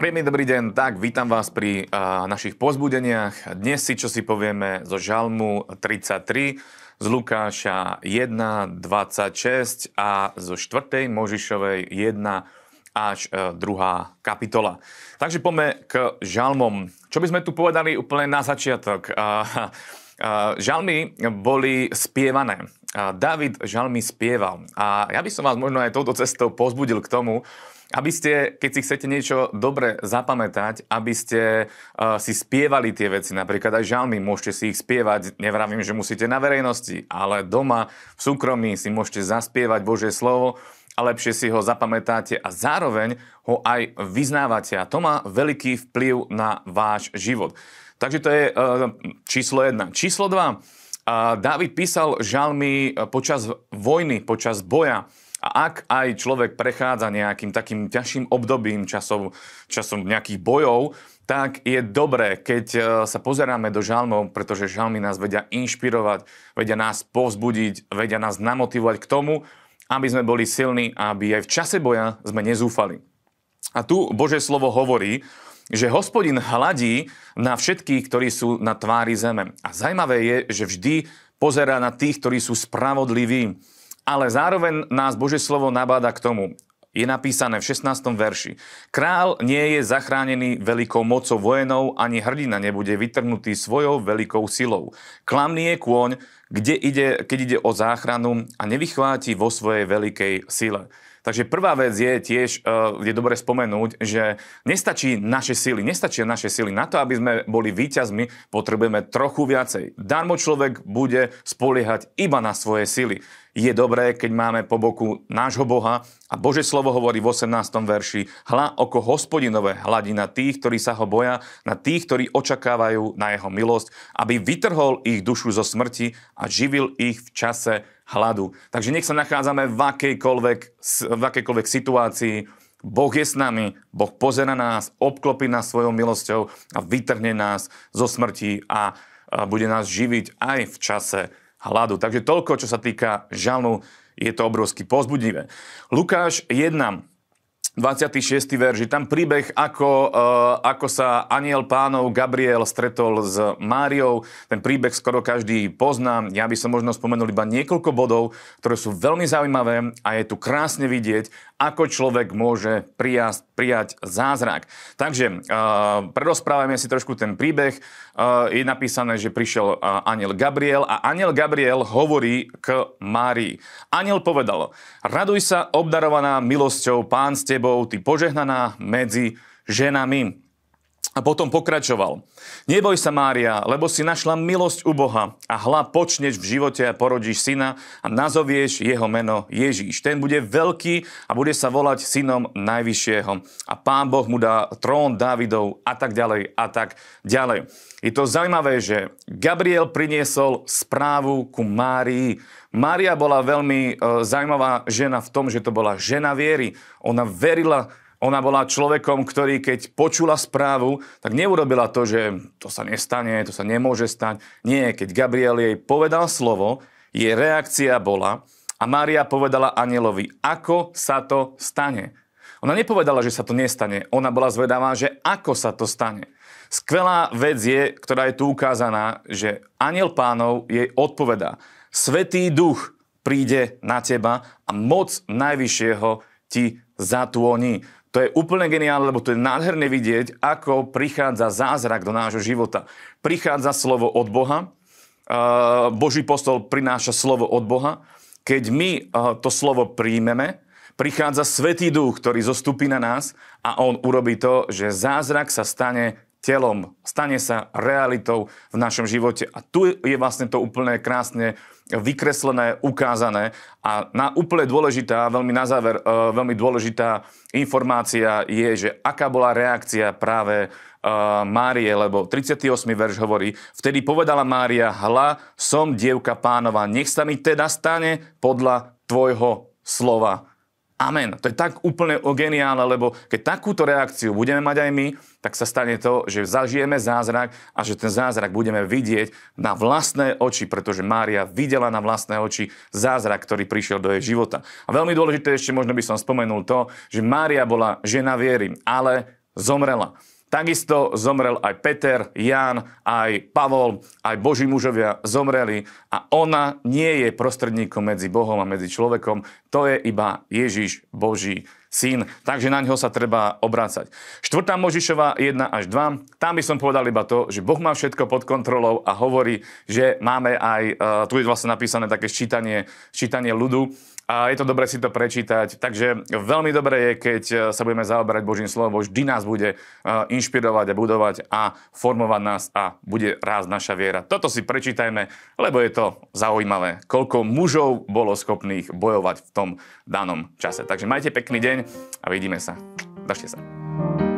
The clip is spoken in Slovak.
Príjemný dobrý deň, tak vítam vás pri uh, našich pozbudeniach. Dnes si čo si povieme zo Žalmu 33, z Lukáša 1, 26 a zo 4. Možišovej 1 až uh, 2. kapitola. Takže poďme k žalmom. Čo by sme tu povedali úplne na začiatok? Uh, žalmy boli spievané. David žalmy spieval. A ja by som vás možno aj touto cestou pozbudil k tomu, aby ste, keď si chcete niečo dobre zapamätať, aby ste uh, si spievali tie veci, napríklad aj žalmy, môžete si ich spievať, nevravím, že musíte na verejnosti, ale doma, v súkromí si môžete zaspievať Božie slovo a lepšie si ho zapamätáte a zároveň ho aj vyznávate a to má veľký vplyv na váš život. Takže to je uh, číslo jedna. Číslo dva. Dávid písal žalmy počas vojny, počas boja. A ak aj človek prechádza nejakým takým ťažším obdobím časom, časom nejakých bojov, tak je dobré, keď e, sa pozeráme do žalmov, pretože žalmy nás vedia inšpirovať, vedia nás povzbudiť, vedia nás namotivovať k tomu, aby sme boli silní, aby aj v čase boja sme nezúfali. A tu Bože slovo hovorí, že hospodin hladí na všetkých, ktorí sú na tvári zeme. A zajímavé je, že vždy pozerá na tých, ktorí sú spravodliví ale zároveň nás Bože slovo nabáda k tomu. Je napísané v 16. verši. Král nie je zachránený veľkou mocou vojenov, ani hrdina nebude vytrhnutý svojou veľkou silou. Klamný je kôň, kde ide, keď ide o záchranu a nevychváti vo svojej veľkej sile. Takže prvá vec je tiež, uh, je dobre spomenúť, že nestačí naše sily, nestačí naše sily. Na to, aby sme boli víťazmi, potrebujeme trochu viacej. Darmo človek bude spoliehať iba na svoje sily je dobré, keď máme po boku nášho Boha a Bože slovo hovorí v 18. verši hla oko hospodinové hladí na tých, ktorí sa ho boja, na tých, ktorí očakávajú na jeho milosť, aby vytrhol ich dušu zo smrti a živil ich v čase hladu. Takže nech sa nachádzame v akejkoľvek, v akejkoľvek situácii, Boh je s nami, Boh pozera nás, obklopí nás svojou milosťou a vytrhne nás zo smrti a bude nás živiť aj v čase hladu. Takže toľko, čo sa týka žalmu, je to obrovsky pozbudivé. Lukáš 1, 26. verži, tam príbeh, ako, uh, ako sa aniel pánov Gabriel stretol s Máriou. Ten príbeh skoro každý pozná. Ja by som možno spomenul iba niekoľko bodov, ktoré sú veľmi zaujímavé a je tu krásne vidieť, ako človek môže prijať, prijať zázrak. Takže uh, prerozprávame si trošku ten príbeh. Uh, je napísané, že prišiel aniel Gabriel a aniel Gabriel hovorí k Márii. Aniel povedal, raduj sa obdarovaná milosťou, pán s tebou, ty požehnaná medzi ženami. A potom pokračoval. Neboj sa, Mária, lebo si našla milosť u Boha a hla počneš v živote a porodíš syna a nazovieš jeho meno Ježíš. Ten bude veľký a bude sa volať synom Najvyššieho. A pán Boh mu dá trón Dávidov a tak ďalej a tak ďalej. Je to zaujímavé, že Gabriel priniesol správu ku Márii. Mária bola veľmi e, zaujímavá žena v tom, že to bola žena viery. Ona verila ona bola človekom, ktorý keď počula správu, tak neurobila to, že to sa nestane, to sa nemôže stať. Nie, keď Gabriel jej povedal slovo, jej reakcia bola a Mária povedala anielovi, ako sa to stane. Ona nepovedala, že sa to nestane. Ona bola zvedavá, že ako sa to stane. Skvelá vec je, ktorá je tu ukázaná, že aniel pánov jej odpovedá. Svetý duch príde na teba a moc najvyššieho ti zatôni. To je úplne geniálne, lebo to je nádherne vidieť, ako prichádza zázrak do nášho života. Prichádza slovo od Boha, Boží postol prináša slovo od Boha. Keď my to slovo príjmeme, prichádza Svetý duch, ktorý zostupí na nás a on urobí to, že zázrak sa stane telom, stane sa realitou v našom živote. A tu je vlastne to úplne krásne vykreslené, ukázané. A na úplne dôležitá, veľmi na záver, e, veľmi dôležitá informácia je, že aká bola reakcia práve uh, Márie, lebo 38. verš hovorí, vtedy povedala Mária, hla, som dievka pánova, nech sa mi teda stane podľa tvojho slova. Amen. To je tak úplne geniálne, lebo keď takúto reakciu budeme mať aj my, tak sa stane to, že zažijeme zázrak a že ten zázrak budeme vidieť na vlastné oči, pretože Mária videla na vlastné oči zázrak, ktorý prišiel do jej života. A veľmi dôležité ešte možno by som spomenul to, že Mária bola žena viery, ale zomrela. Takisto zomrel aj Peter, Ján, aj Pavol, aj Boží mužovia zomreli a ona nie je prostredníkom medzi Bohom a medzi človekom, to je iba Ježiš, Boží syn. Takže na ňo sa treba obrácať. 4. Možišova 1 až 2, tam by som povedal iba to, že Boh má všetko pod kontrolou a hovorí, že máme aj, uh, tu je vlastne napísané také ščítanie, ščítanie ľudu, a je to dobre si to prečítať. Takže veľmi dobré je, keď e, sa budeme zaoberať Božím slovom, vždy nás bude e, inšpirovať a budovať a formovať nás a bude rásť naša viera. Toto si prečítajme, lebo je to zaujímavé, koľko mužov bolo schopných bojovať v tom danom čase. Takže majte pekný deň a vidíme sa. Držte sa.